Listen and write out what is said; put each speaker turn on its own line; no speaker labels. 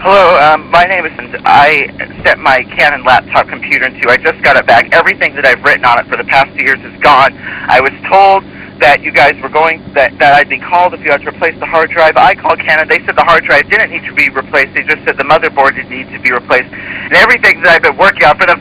Hello, um, my name is. I set my Canon laptop computer into. I just got it back. Everything that I've written on it for the past two years is gone. I was told that you guys were going that that I'd be called if you had to replace the hard drive. I called Canon. They said the hard drive didn't need to be replaced. They just said the motherboard did need to be replaced. And everything that I've been working on for the